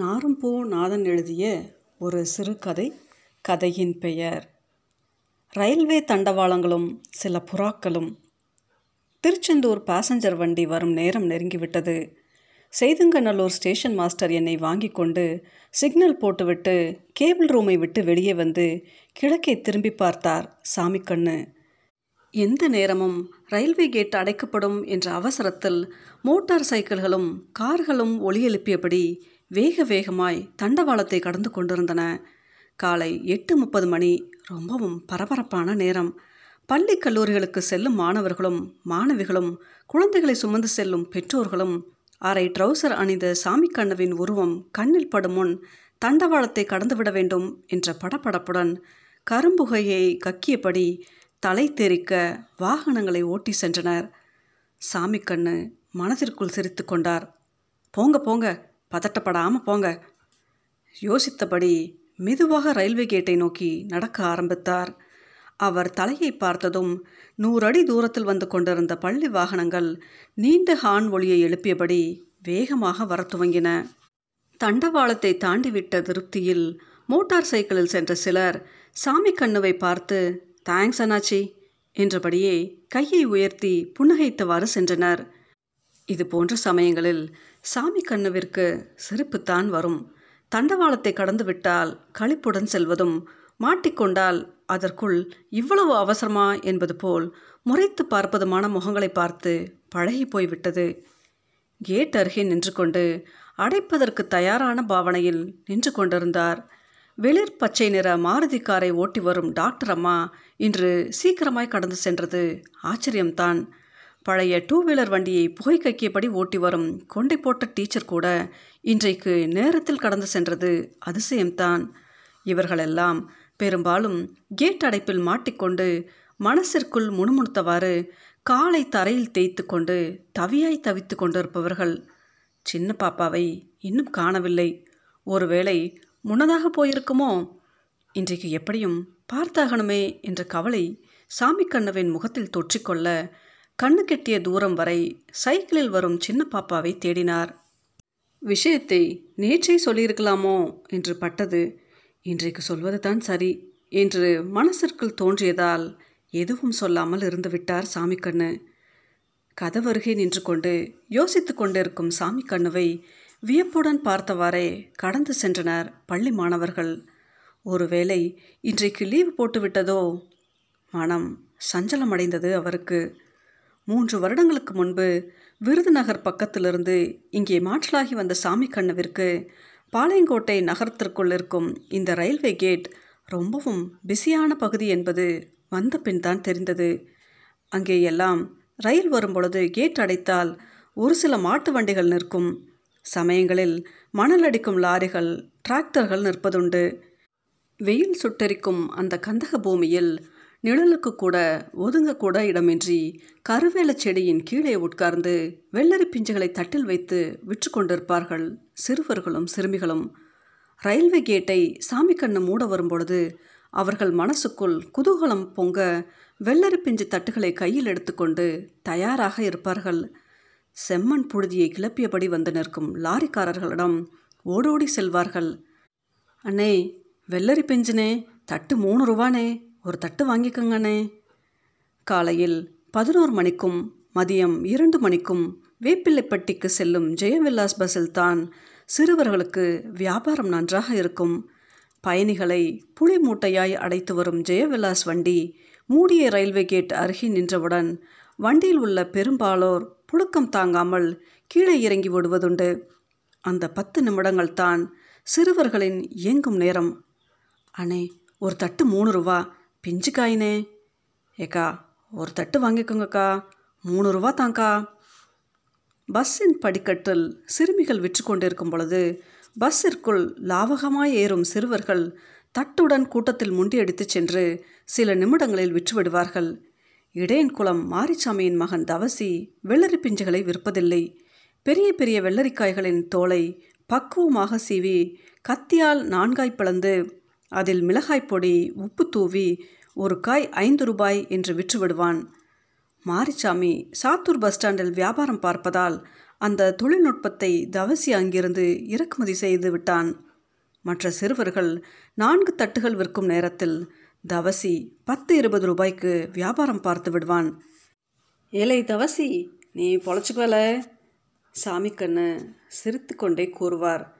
நாரம்பூ நாதன் எழுதிய ஒரு சிறுகதை கதையின் பெயர். ரயில்வே தண்டவாளங்களும் சில புறாக்களும். திருச்செந்தூர் பாசஞ்சர் வண்டி வரும் நேரம் நெருங்கிவிட்டது. செய்துங்கநல்லூர் ஸ்டேஷன் மாஸ்டர் என்னை வாங்கி கொண்டு சிக்னல் போட்டுவிட்டு கேபிள் ரூமை விட்டு வெளியே வந்து கிழக்கே திரும்பி பார்த்தார் சாமிக்கண்ணு. எந்த நேரமும் ரயில்வே கேட் அடைக்கப்படும் என்ற அவசரத்தில் மோட்டார் சைக்கிள்களும் கார்களும் ஒளி எழுப்பியபடி வேக வேகமாய் தண்டவாளத்தை கடந்து கொண்டிருந்தன. காலை எட்டு முப்பது மணி. ரொம்பவும் பரபரப்பான நேரம். பள்ளி கல்லூரிகளுக்கு செல்லும் மாணவர்களும் மாணவிகளும் குழந்தைகளை சுமந்து செல்லும் பெற்றோர்களும் அரை ட்ரௌசர் அணிந்த சாமிக்கண்ணவின் உருவம் கண்ணில் படும் முன் தண்டவாளத்தை கடந்துவிட வேண்டும் என்ற படபடப்புடன் கரும்புகையை கக்கியபடி தலை தெரிக்க வாகனங்களை ஓட்டி சென்றனர். சாமிக்கண்ணு மனதிற்குள் சிரித்து கொண்டார். போங்க போங்க பதட்டப்படாமல் போங்க. யோசித்தபடி மெதுவாக ரயில்வே கேட்டை நோக்கி நடக்க ஆரம்பித்தார். அவர் தலையை பார்த்ததும் நூறு அடி தூரத்தில் வந்து கொண்டிருந்த பள்ளி வாகனங்கள் நீண்ட ஹார்ன் ஒளியை எழுப்பியபடி வேகமாக வர துவங்கின. தண்டவாளத்தை தாண்டிவிட்ட திருப்தியில் மோட்டார் சைக்கிளில் சென்ற சிலர் சாமி கண்ணுவை பார்த்து தேங்க்ஸ் அண்ணாச்சி என்றபடியே கையை உயர்த்தி புன்னகைத்தவாறு சென்றனர். இது போன்ற சமயங்களில் சாமி கண்ணுவிற்கு சிரிப்புத்தான் வரும். தண்டவாளத்தை கடந்து விட்டால் களிப்புடன் செல்வதும் மாட்டிக்கொண்டால் அதற்குள் இவ்வளவு அவசரமா என்பது போல் முறைத்து பார்ப்பதுமான முகங்களை பார்த்து பழகி போய்விட்டது. கேட் அருகே நின்று கொண்டு அடைப்பதற்கு தயாரான பாவனையில் நின்று கொண்டிருந்தார். வெளிர் பச்சை நிற மாருதி காரை ஓட்டி வரும் டாக்டர் அம்மா இன்று சீக்கிரமாய் கடந்து சென்றது. ஆச்சரியம்தான். பழைய டூ வீலர் வண்டியை புகை கக்கியபடி ஓட்டி வரும் கொண்டை போட்ட டீச்சர் கூட இன்றைக்கு நேரத்தில் கடந்து சென்றது அதிசயம்தான். இவர்களெல்லாம் பெரும்பாலும் கேட் அடைப்பில் மாட்டிக்கொண்டு மனசிற்குள் முணுமுணுத்தவாறு காலை தரையில் தேய்த்து கொண்டு தவியாய் தவித்து கொண்டிருப்பவர்கள். சின்ன பாப்பாவை இன்னும் காணவில்லை. ஒருவேளை முன்னதாக போயிருக்குமோ? இன்றைக்கு எப்படியும் பார்த்தாகணுமே என்ற கவலை சாமி கண்ணவின் முகத்தில் தொற்றிக்கொள்ள கண்ணு கெட்டிய தூரம் வரை சைக்கிளில் வரும் சின்ன பாப்பாவை தேடினார். விஷயத்தை நேற்றே சொல்லியிருக்கலாமோ என்று பட்டது. இன்றைக்கு சொல்வதுதான் சரி என்று மனசிற்குள் தோன்றியதால் எதுவும் சொல்லாமல் இருந்துவிட்டார் சாமிக்கண்ணு. கதவருகே நின்று கொண்டு யோசித்து கொண்டிருக்கும் சாமி கண்ணுவை வியப்புடன் பார்த்தவாறே கடந்து சென்றனர் பள்ளி மாணவர்கள். ஒருவேளை இன்றைக்கு லீவு போட்டுவிட்டதோ? மனம் சஞ்சலமடைந்தது அவருக்கு. மூன்று வருடங்களுக்கு முன்பு விருதுநகர் பக்கத்திலிருந்து இங்கே மாற்றலாகி வந்த சாமி கண்ணவிற்கு பாளையங்கோட்டை நகரத்திற்குள் இருக்கும் இந்த ரயில்வே கேட் ரொம்பவும் பிஸியான பகுதி என்பது வந்த பின் தான் தெரிந்தது. அங்கே எல்லாம் ரயில் வரும்பொழுது கேட் அடைத்தால் ஒரு சில மாட்டு வண்டிகள் நிற்கும். சமயங்களில் மணல் அடிக்கும் லாரிகள் டிராக்டர்கள் நிற்பதுண்டு. வெயில் சுட்டரிக்கும் அந்த கந்தக பூமியில் நிழலுக்கு கூட ஒதுங்கக்கூட இடமின்றி கருவேல செடியின் கீழே உட்கார்ந்து வெள்ளரி பிஞ்சுகளை தட்டில் வைத்து விற்று கொண்டிருப்பார்கள் சிறுவர்களும் சிறுமிகளும். ரயில்வே கேட்டை சாமி கண்ணு மூட வரும்பொழுது அவர்கள் மனசுக்குள் குதூகலம் பொங்க வெள்ளரி பிஞ்சு தட்டுகளை கையில் எடுத்துக்கொண்டு தயாராக இருப்பார்கள். செம்மண் புழுதியை கிளப்பியபடி வந்து நிற்கும் லாரிக்காரர்களிடம் ஓடோடி செல்வார்கள். அண்ணே வெள்ளரி பிஞ்சுனே தட்டு மூணு ரூபானே ஒரு தட்டு வாங்கிக்கோங்கண்ணே. காலையில் பதினோரு மணிக்கும் மதியம் இரண்டு மணிக்கும் வேப்பிள்ளைப்பட்டிக்கு செல்லும் ஜெயவில்லாஸ் பஸ்ஸில் தான் சிறுவர்களுக்கு வியாபாரம் நன்றாக இருக்கும். பயணிகளை புளி மூட்டையாய் அடைத்து வரும் ஜெயவிலாஸ் வண்டி மூடிய ரயில்வே கேட் அருகே நின்றவுடன் வண்டியில் உள்ள பெரும்பாலோர் புழுக்கம் தாங்காமல் கீழே இறங்கி விடுவதுண்டு அந்த பத்து நிமிடங்கள் தான் சிறுவர்களின் இயங்கும் நேரம். அண்ணே ஒரு தட்டு மூணு ரூபா. பிஞ்சு காயினே ஏக்கா ஒரு தட்டு வாங்கிக்கோங்கக்கா. மூணு ரூபா தாங்க்கா பஸ்ஸின் படிக்கட்டில் சிறுமிகள் விற்று கொண்டிருக்கும் பொழுது பஸ்ஸிற்குள் லாவகமாய் ஏறும் சிறுவர்கள் தட்டுடன் கூட்டத்தில் முண்டியடித்துச் சென்று சில நிமிடங்களில் விற்றுவிடுவார்கள். இடையன்குளம் மாரிச்சாமியின் மகன் தவசி வெள்ளரி பிஞ்சுகளை விற்பதில்லை. பெரிய பெரிய வெள்ளரிக்காய்களின் தோலை பக்குவமாக சீவி கத்தியால் நான்காய் பிளந்து அதில் மிளகாய் பொடி உப்பு தூவி ஒரு காய் ஐந்து ரூபாய் என்று விற்று விடுவான் மாரிசாமி சாத்தூர் பஸ் ஸ்டாண்டில் வியாபாரம் பார்ப்பதால் அந்த தொழில்நுட்பத்தை தவசி அங்கிருந்து இறக்குமதி செய்து விட்டான். மற்ற சிறுவர்கள் நான்கு தட்டுகள் விற்கும் நேரத்தில் தவசி பத்து இருபது ரூபாய்க்கு வியாபாரம் பார்த்து விடுவான். ஏலை தவசி நீ பொழைச்சிக்கல சாமிக்கண்ணு சிரித்து கொண்டே கூறுவார்.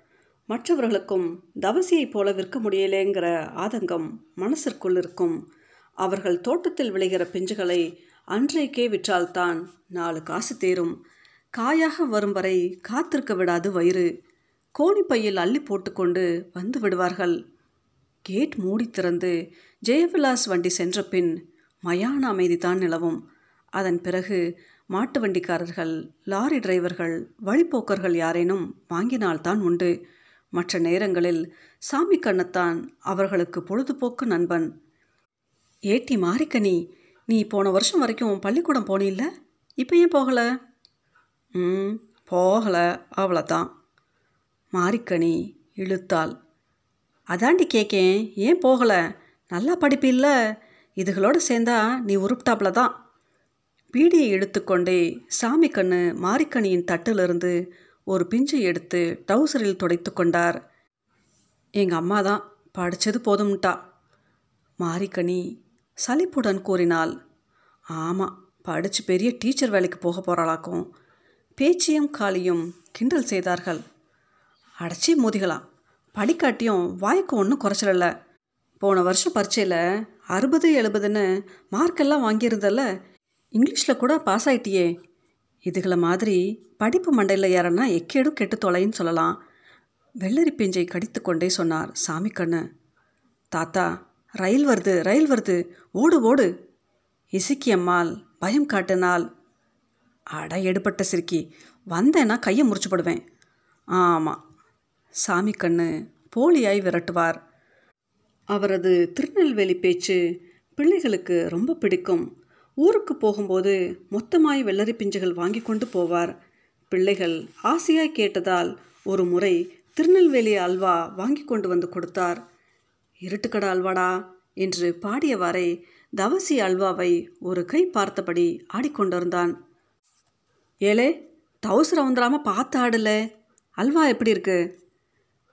மற்றவர்களுக்கும் தவசியைப் போல விற்க முடியலேங்கிற ஆதங்கம் மனசிற்குள் இருக்கும். அவர்கள் தோட்டத்தில் விளைகிற பிஞ்சுகளை அன்றைக்கே விற்றால்தான் நாலு காசு தேரும். காயாக வரும் வரை காத்திருக்க விடாது வயிறு. கோணிப்பையில் அள்ளி போட்டுக்கொண்டு வந்து விடுவார்கள். கேட் மூடி திறந்து ஜெயவிலாஸ் வண்டி சென்ற பின் மயான அமைதிதான் நிலவும். அதன் பிறகு மாட்டு வண்டிக்காரர்கள் லாரி டிரைவர்கள் வழிப்போக்கர்கள் யாரேனும் வாங்கினால்தான் உண்டு. மற்ற நேரங்களில் சாமி கண்ணத்தான் அவர்களுக்கு பொழுதுபோக்கு நண்பன். ஏட்டி மாரிக்கனி நீ போன வருஷம் வரைக்கும் பள்ளிக்கூடம் போனில்ல? இப்போ ஏன் போகலை? ம் போகலை. அவ்வளோதான் மாரிக்கனி இழுத்தாள். அதாண்டி கேட்கேன் ஏன் போகலை? நல்லா படிப்பு இல்லை இதுகளோடு சேர்ந்தா நீ உருப்பிட்டாப்புல தான். பீடியை இழுத்துக்கொண்டே சாமி கண்ணு மாரிக்கணியின் தட்டிலிருந்து ஒரு பிஞ்சை எடுத்து டவுசரில் துடைத்து கொண்டார். எங்கள் அம்மா தான் படித்தது போதும்ட்டா மாரிக்கணி சலிப்புடன் கூறினாள். ஆமாம் படித்து பெரிய டீச்சர் வேலைக்கு போக போகிறாளாக்கும் பேச்சியும் காளியும் கிண்டல் செய்தார்கள். அடைச்சி மோதிகளாம் படிக்காட்டியும் வாய்க்கு ஒன்றும் குறைச்சல போன வருஷம் பரீட்சையில் அறுபது எழுபதுன்னு மார்க்கெல்லாம் வாங்கியிருந்தல இங்கிலீஷில் கூட பாஸ் ஆயிட்டியே இதுகளை மாதிரி படிப்பு மண்டையில் ஏறனா எக்கேடும் கெட்டு தொலைன்னு சொல்லலாம். வெள்ளரி பிஞ்சை கடித்து கொண்டே சொன்னார் சாமி கண்ணு. தாத்தா ரயில் வருது ரயில் வருது. ஓடு ஓடு. இசுக்கியம்மாள் பயம் காட்டினால் அட எடுபட்ட சிரிக்கி வந்தேன்னா கையை முறிச்சு போடுவேன். ஆமாம் சாமி கண்ணு போலியாய் விரட்டுவார். அவரது திருநெல்வேலி பேச்சு பிள்ளைகளுக்கு ரொம்ப பிடிக்கும். ஊருக்கு போகும்போது மொத்தமாய் வெள்ளரி பிஞ்சுகள் வாங்கி கொண்டு போவார். பிள்ளைகள் ஆசையாய் கேட்டதால் ஒரு முறை திருநெல்வேலி அல்வா வாங்கி கொண்டு வந்து கொடுத்தார். இருட்டுக்கடை அல்வாடா என்று பாடியவாறே தவசி அல்வாவை ஒரு கை பார்த்தபடி ஆடிக்கொண்டிருந்தான் ஏலே தவுசு வந்துடாமல் பார்த்து ஆடல அல்வா எப்படி இருக்கு?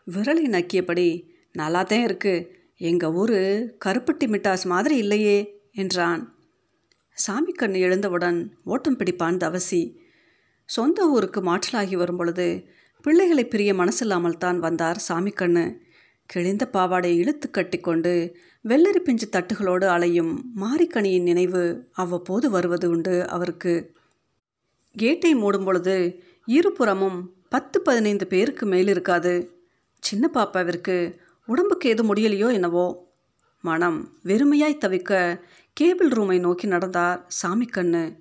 விரலை நக்கியபடி நல்லாதான் இருக்கு. எங்கள் ஊர் கருப்பட்டி மிட்டாஸ் மாதிரி இல்லையே என்றான். சாமி கண்ணு எழுந்தவுடன் ஓட்டம் பிடிப்பான் தவசி. சொந்த ஊருக்கு மாற்றலாகி வரும் பொழுது பிள்ளைகளை பிரிய மனசில்லாமல் தான் வந்தார் சாமி கண்ணு. கிழிந்த பாவாடை இழுத்து கட்டிக்கொண்டு வெள்ளரி பிஞ்சு தட்டுகளோடு அலையும் மாரிக்கணியின் நினைவு அவ்வப்போது வருவது உண்டு அவருக்கு. கேட்டை மூடும் பொழுது இருபுறமும் பத்து பதினைந்து பேருக்கு மேல் இருக்காது சின்ன பாப்பாவிற்கு உடம்புக்கு எது முடியலையோ என்னவோ மனம் வெறுமையாய் தவிக்க கேபிள் ரூமை நோக்கி நடந்தார் சாமிக்கண்ணு.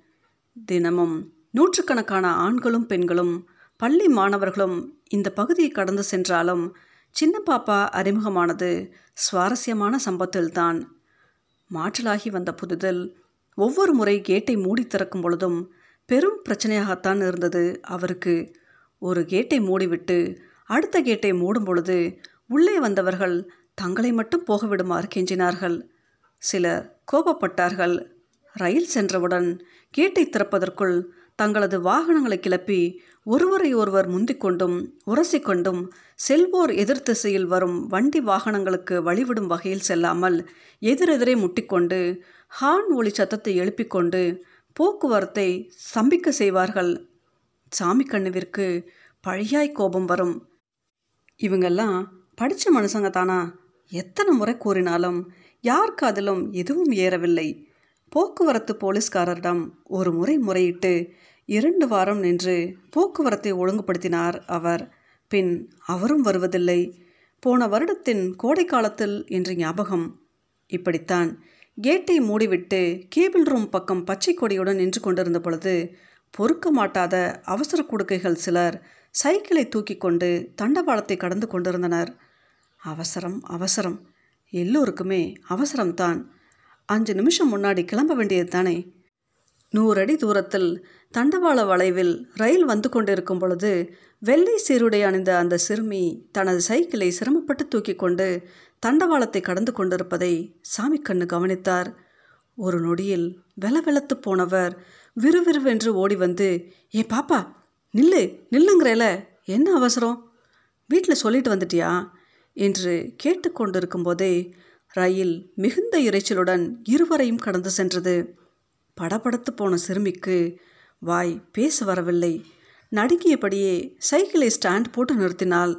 தினமும் நூற்றுக்கணக்கான ஆண்களும் பெண்களும் பள்ளி மாணவர்களும் இந்த பகுதியை கடந்து சென்றாலும் சின்ன பாப்பா அறிமுகமானது சுவாரஸ்யமான சம்பத்தில்தான் மாற்றலாகி வந்த புதுதில் ஒவ்வொரு முறை கேட்டை மூடி திறக்கும் பொழுதும் பெரும் பிரச்சனையாகத்தான் இருந்தது அவருக்கு. ஒரு கேட்டை மூடிவிட்டு அடுத்த கேட்டை மூடும் பொழுது உள்ளே வந்தவர்கள் தங்களை மட்டும் போக விடுமாறு கெஞ்சினார்கள். சிலர் கோபப்பட்டார்கள். ரயில் சென்றவுடன் கேட்டை திறப்பதற்குள் தங்களது வாகனங்களை கிளப்பி ஒருவரை ஒருவர் முந்திக்கொண்டும் உரசிக்கொண்டும் செல்வோர் எதிர் திசையில் வரும் வண்டி வாகனங்களுக்கு வழிவிடும் வகையில் செல்லாமல் எதிரெதிரே முட்டிக்கொண்டு ஹார்ன் ஒளி சத்தத்தை எழுப்பிக்கொண்டு போக்குவரத்தை சம்பிக்க செய்வார்கள். சாமி கண்ணுவிற்கு பழையாய் கோபம் வரும். இவங்கெல்லாம் படித்த மனுஷங்க தானா? எத்தனை முறை கூறினாலும் யார் காதிலும் எதுவும் ஏறவில்லை. போக்குவரத்து போலீஸ்காரரிடம் ஒரு முறை முறையிட்டு இரண்டு வாரம் நின்று போக்குவரத்தை ஒழுங்குபடுத்தினார் அவர். பின் அவரும் வருவதில்லை. போன வருடத்தின் கோடை காலத்தில் என்று ஞாபகம். இப்படித்தான் கேட்டை மூடிவிட்டு கேபிள் ரூம் பக்கம் பச்சை கொடியுடன் நின்று கொண்டிருந்த பொழுது பொறுக்க மாட்டாத அவசர குடுக்கைகள் சிலர் சைக்கிளை தூக்கி கொண்டு தண்டவாளத்தை கடந்து கொண்டிருந்தனர். அவசரம் அவசரம். எல்லோருக்குமே அவசரம்தான். அஞ்சு நிமிஷம் முன்னாடி கிளம்ப வேண்டியது தானே? நூறடி தூரத்தில் தண்டவாள வளைவில் ரயில் வந்து கொண்டிருக்கும் பொழுது வெள்ளை சீருடை அணிந்த அந்த சிறுமி தனது சைக்கிளை சிரமப்பட்டு தூக்கி கொண்டு தண்டவாளத்தை கடந்து கொண்டிருப்பதை சாமி கண்ணு கவனித்தார். ஒரு நொடியில் வெல வெலத்து போனவர் விறுவிறுவென்று ஓடி வந்து ஏ பாப்பா நில்லு நில்லுங்கிறேல என்ன அவசரம்? வீட்டில் சொல்லிட்டு வந்துட்டியா? என்று கேட்டுக்கொண்டிருக்கும் போதே ரயில் மிகுந்த இறைச்சலுடன் இருவரையும் கடந்து சென்றது. படபடத்து போன சிறுமிக்கு வாய் பேச வரவில்லை. நடுங்கியபடியே சைக்கிளை ஸ்டாண்ட் போட்டு நிறுத்தினாள்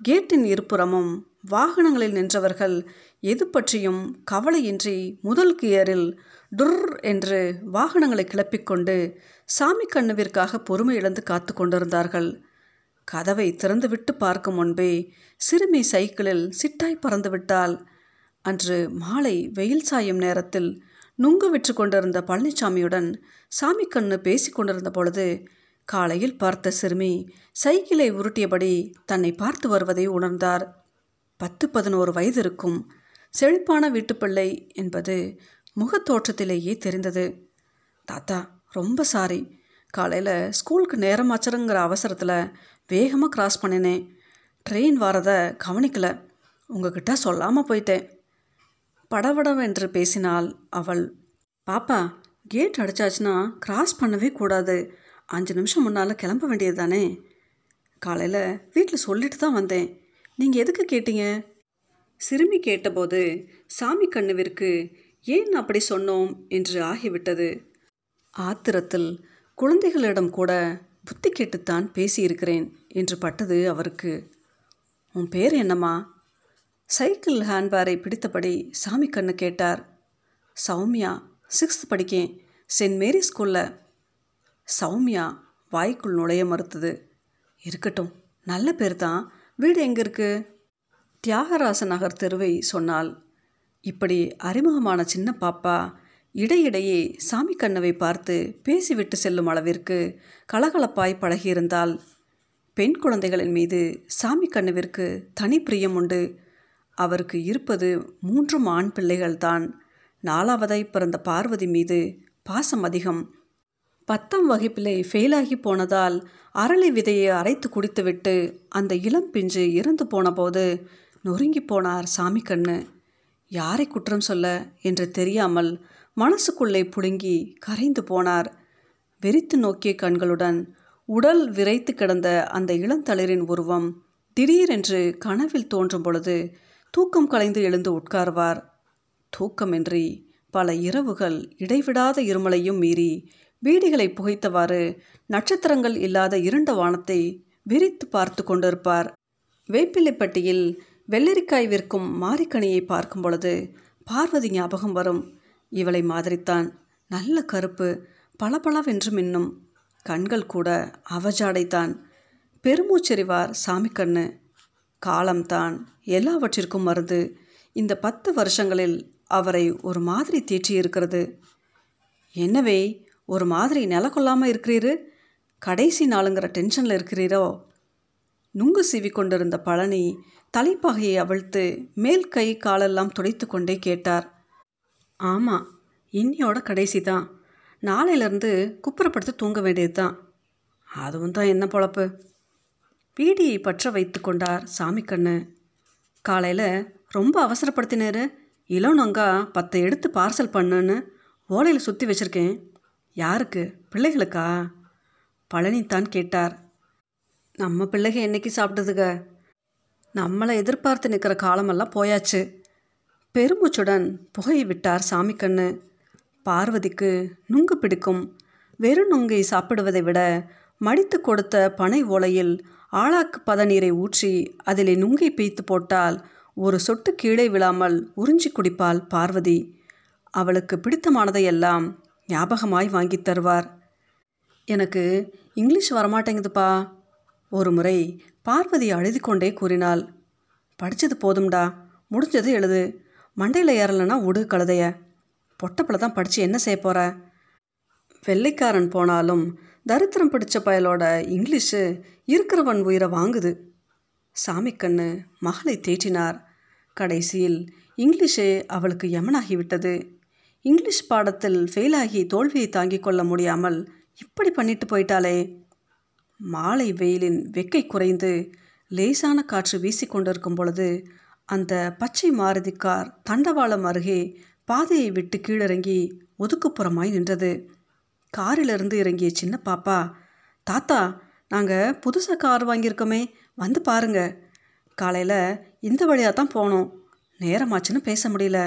கேட்டின் இருபுறமும் வாகனங்களில் நின்றவர்கள் எது பற்றியும் கவலையின்றி முதல் கியரில் டுர் என்று வாகனங்களை கிளப்பிக்கொண்டு சாமி கண்ணுவிற்காக பொறுமை இழந்து காத்து கொண்டிருந்தார்கள். கதவை திறந்துவிட்டு பார்க்கும் முன்பே சிறுமி சைக்கிளில் சிட்டாய் பறந்துவிட்டால் அன்று மாலை வெயில் சாயும் நேரத்தில் நுங்கு விற்று கொண்டிருந்த பழனிசாமியுடன் சாமி கண்ணு பேசி கொண்டிருந்த பொழுது காலையில் பார்த்த சிறுமி சைக்கிளை உருட்டியபடி தன்னை பார்த்து வருவதை உணர்ந்தார். பத்து பதினோரு வயது இருக்கும். செழிப்பான வீட்டுப்பிள்ளை என்பது முகத்தோற்றத்திலேயே தெரிந்தது. தாத்தா ரொம்ப சாரி. காலையில் ஸ்கூலுக்கு நேரமாச்சருங்கிற அவசரத்தில் வேகமாக கிராஸ் பண்ணினேன். ட்ரெயின் வரதை கவனிக்கல. உங்ககிட்ட சொல்லாமல் போயிட்டேன். படவடவென்று பேசினாள் அவள் பாப்பா கேட் அடிச்சாச்சுன்னா கிராஸ் பண்ணவே கூடாது. அஞ்சு நிமிஷம் முன்னால் கிளம்ப வேண்டியது தானே காலையில் வீட்டில் சொல்லிட்டு தான் வந்தேன். நீங்கள் எதுக்கு கேட்டீங்க? சிறுமி கேட்டபோது சாமி கண்ணுவிற்கு ஏன் அப்படி சொன்னோம்? என்று ஆகிவிட்டது. ஆத்திரத்தில் குழந்தைகளிடம் கூட புத்தி கேட்டுத்தான் பேசியிருக்கிறேன் என்று பட்டது அவருக்கு. உன் பேர் என்னம்மா? சைக்கிள் ஹேண்ட்பேரை பிடித்தபடி சாமி கண்ணு கேட்டார். சௌமியா சிக்ஸ்த் படிக்கேன் சென்ட் மேரி ஸ்கூலில். சௌமியா வாய்க்குள் நுழைய மறுத்தது. இருக்கட்டும் நல்ல பேர் தான். வீடு எங்கே இருக்குது தியாகராச நகர் தெருவை சொன்னால் இப்படி அறிமுகமான சின்ன பாப்பா இடையிடையே சாமி கண்ணவை பார்த்து பேசிவிட்டு செல்லும் அளவிற்கு கலகலப்பாய் பழகியிருந்தால் பெண் குழந்தைகளின் மீது சாமி கண்ணுவிற்கு தனி பிரியம் உண்டு. அவருக்கு இருப்பது மூன்றும் ஆண் பிள்ளைகள்தான். நாலாவதாய் பிறந்த பார்வதி மீது பாசம் அதிகம். பத்தாம் வகுப்பிலே ஃபெயிலாகி போனதால் அரளி விதையை அரைத்து குடித்துவிட்டு அந்த இளம் பிஞ்சு இறந்து போனபோது நொறுங்கி போனார் சாமி கண்ணு. யாரை குற்றம் சொல்ல என்று தெரியாமல் மனசுக்குள்ளே புடுங்கி கரைந்து போனார். வெறித்து நோக்கிய கண்களுடன் உடல் விரைத்து கிடந்த அந்த இளந்தளிரின் உருவம் திடீரென்று கனவில் தோன்றும் பொழுது தூக்கம் கலைந்து எழுந்து உட்கார்வார். தூக்கமின்றி பல இரவுகள் இடைவிடாத இருமலையும் மீறி வீடிகளை புகைத்தவாறு நட்சத்திரங்கள் இல்லாத இருண்ட வானத்தை விரித்து பார்த்து கொண்டிருப்பார். வேப்பிலைப்பட்டியில் வெள்ளரிக்காய் விற்கும் மாரிக்கணியை பார்க்கும் பொழுது பார்வதி ஞாபகம் வரும். இவளை மாதிரித்தான். நல்ல கருப்பு பளபளவென்று மின்னும். கண்கள் கூட அவஜாடைத்தான். பெருமூச்செறிவார் சாமி கண்ணு காலம்தான். எல்லாவற்றிற்கும் மருந்து. இந்த பத்து வருஷங்களில் அவரை ஒரு மாதிரி தீற்றியிருக்கிறது என்னவே ஒரு மாதிரி நில கொள்ளாமல் இருக்கிறீரு? கடைசி நாளுங்கிற டென்ஷனில் இருக்கிறீரோ? நுங்கு சீவி கொண்டிருந்த பழனி தலைப்பாகையை அவிழ்த்து மேல் கை காலெல்லாம் துடைத்து கொண்டே கேட்டார். ஆமாம் இன்னியோட கடைசி தான். நாளையிலேருந்து குப்புறப்படுத்து தூங்க வேண்டியது தான் அதுவும் தான் என்ன பொழப்பு? பீடியை பற்ற வைத்து கொண்டார் சாமி கண்ணு. காலையில் ரொம்ப அவசரப்படுத்தினாரு. இளநங்கா பத்தை எடுத்து பார்சல் பண்ணுன்னு ஓலையில் சுற்றி வச்சுருக்கேன். யாருக்கு? பிள்ளைகளுக்கா? பழனித்தான் கேட்டார். நம்ம பிள்ளைக என்னைக்கு சாப்பிட்டதுக? நம்மளை எதிர்பார்த்து நிற்கிற காலமெல்லாம் போயாச்சு. பெருமூச்சுடன் புகையை விட்டார் சாமிக்கண்ணு. பார்வதிக்கு நுங்கு பிடிக்கும். வெறும் நுங்கை சாப்பிடுவதை விட மடித்து கொடுத்த பனை ஓலையில் ஆளாக்கு பதநீரை ஊற்றி அதிலே நுங்கை பீய்த்து போட்டால் ஒரு சொட்டு கீழே விழாமல் உறிஞ்சி குடிப்பாள் பார்வதி. அவளுக்கு பிடித்தமானதையெல்லாம் ஞாபகமாய் வாங்கி தருவார். எனக்கு இங்கிலீஷ் வரமாட்டேங்குதுப்பா. ஒரு முறை பார்வதி அழுது கொண்டே கூறினாள் படித்தது போதும்டா முடிஞ்சது எழுது. மண்டையில் ஏறலைன்னா உடு கழுதைய. பொட்டப்பில் தான் படித்து என்ன செய்ய போகிற வெள்ளைக்காரன் போனாலும் தரித்திரம் பிடிச்ச பயலோட இங்கிலீஷு இருக்கிறவன் உயிரை வாங்குது. சாமிக்கண்ணு மகளை தேற்றினார். கடைசியில் இங்கிலீஷே அவளுக்கு யமனாகிவிட்டது இங்கிலீஷ் பாடத்தில் ஃபெயிலாகி தோல்வியை தாங்கிக் கொள்ள முடியாமல் இப்படி பண்ணிட்டு போயிட்டாளே. மாலை வெயிலின் வெக்கை குறைந்து லேசான காற்று வீசிக்கொண்டிருக்கும் பொழுது அந்த பச்சை மாருதி கார் தண்டவாளம் அருகே பாதையை விட்டு கீழிறங்கி ஒதுக்குப்புறமாய் நின்றது. காரிலிருந்து இறங்கிய சின்ன பாப்பா தாத்தா நாங்கள் புதுசாக கார் வாங்கியிருக்கோமே வந்து பாருங்க. காலையில் இந்த வழியாக தான் போனோம். நேரமாச்சுன்னு பேச முடியல.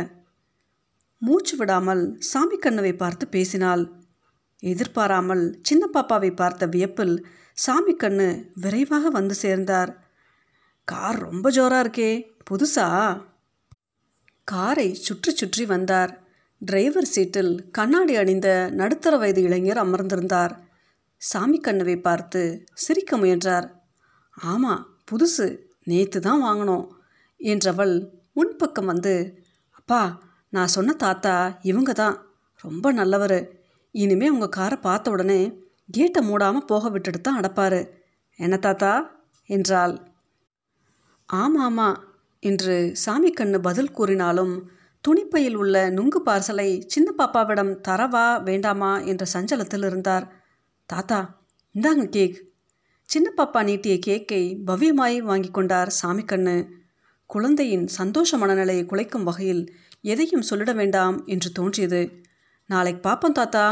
மூச்சு விடாமல் சாமி கண்ணுவை பார்த்து பேசினாள். எதிர்பாராமல் சின்ன பாப்பாவை பார்த்த வியப்பில் சாமி கண்ணு விரைவாக வந்து சேர்ந்தார். கார் ரொம்ப ஜோராக இருக்கே. புதுசா? காரை சுற்றி சுற்றி வந்தார். டிரைவர் சீட்டில் கண்ணாடி அணிந்த நடுத்தர வயது இளைஞர் அமர்ந்திருந்தார். சாமி கண்ணுவை பார்த்து சிரிக்க முயன்றார். ஆமாம் புதுசு. நேற்று தான் வாங்கினோம். என்றவள் முன்பக்கம் வந்து அப்பா நான் சொன்ன தாத்தா இவங்க தான். ரொம்ப நல்லவர். இனிமே உங்கள் காரை பார்த்த உடனே கேட்டை மூடாமல் போக விட்டுட்டு தான் அடப்பார். என்ன தாத்தா? என்றாள். ஆமாமா என்று சாமி கண்ணு பதில் கூறினாலும் துணிப்பையில் உள்ள நுங்கு பார்சலை சின்ன பாப்பாவிடம் தரவா வேண்டாமா என்ற சஞ்சலத்தில் இருந்தார். தாத்தா இந்தாங்க கேக். சின்ன பாப்பா நீட்டிய கேக்கை பவ்யமாய் வாங்கி கொண்டார் சாமி கண்ணு. குழந்தையின் சந்தோஷ மனநிலையை குலைக்கும் வகையில் எதையும் சொல்லிட வேண்டாம் என்று தோன்றியது. நாளைக்கு பார்ப்போம் தாத்தா.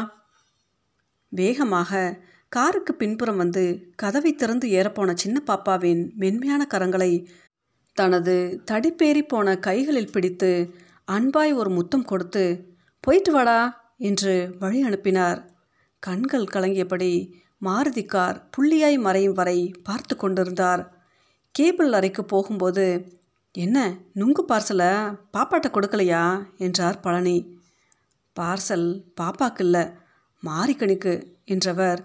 வேகமாக காருக்கு பின்புறம் வந்து கதவை திறந்து ஏறப்போன சின்ன பாப்பாவின் மென்மையான கரங்களை தனது தடிப்பேறி போன கைகளில் பிடித்து அன்பாய் ஒரு முத்தம் கொடுத்து போயிட்டு வாடா என்று வழி அனுப்பினார். கண்கள் கலங்கியபடி மாருதி கார் புள்ளியாய் மறையும் வரை பார்த்து கொண்டிருந்தார். கேபிள் அறைக்கு போகும்போது என்ன நுங்கு பார்சலை பாப்பாட்ட கொடுக்கலையா? என்றார் பழனி. பார்சல் பாப்பாக்கு இல்லை மாரிக்கணிக்கு என்றவர்.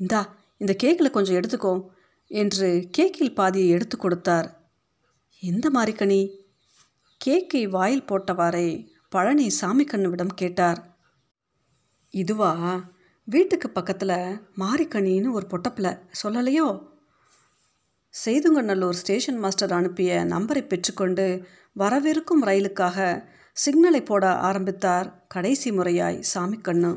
இந்தா இந்த கேக்கில் கொஞ்சம் எடுத்துக்கோ என்று கேக்கில் பாதியை எடுத்து கொடுத்தார். எந்த மாரிக்கணி கேக்கை வாயில் போட்டவாறே பழனி சாமி கண்ணுவிடம் கேட்டார். இதுவா? வீட்டுக்கு பக்கத்தில் மாரிக்கணின்னு ஒரு பொட்டப்பில் சொல்லலையோ? செய்துங்கநல்லூர் ஸ்டேஷன் மாஸ்டர் அனுப்பிய நம்பரை பெற்றுக்கொண்டு வரவிருக்கும் ரயிலுக்காக சிக்னலை போட ஆரம்பித்தார் கடைசி முறையாய் சாமிக்கண்ணு.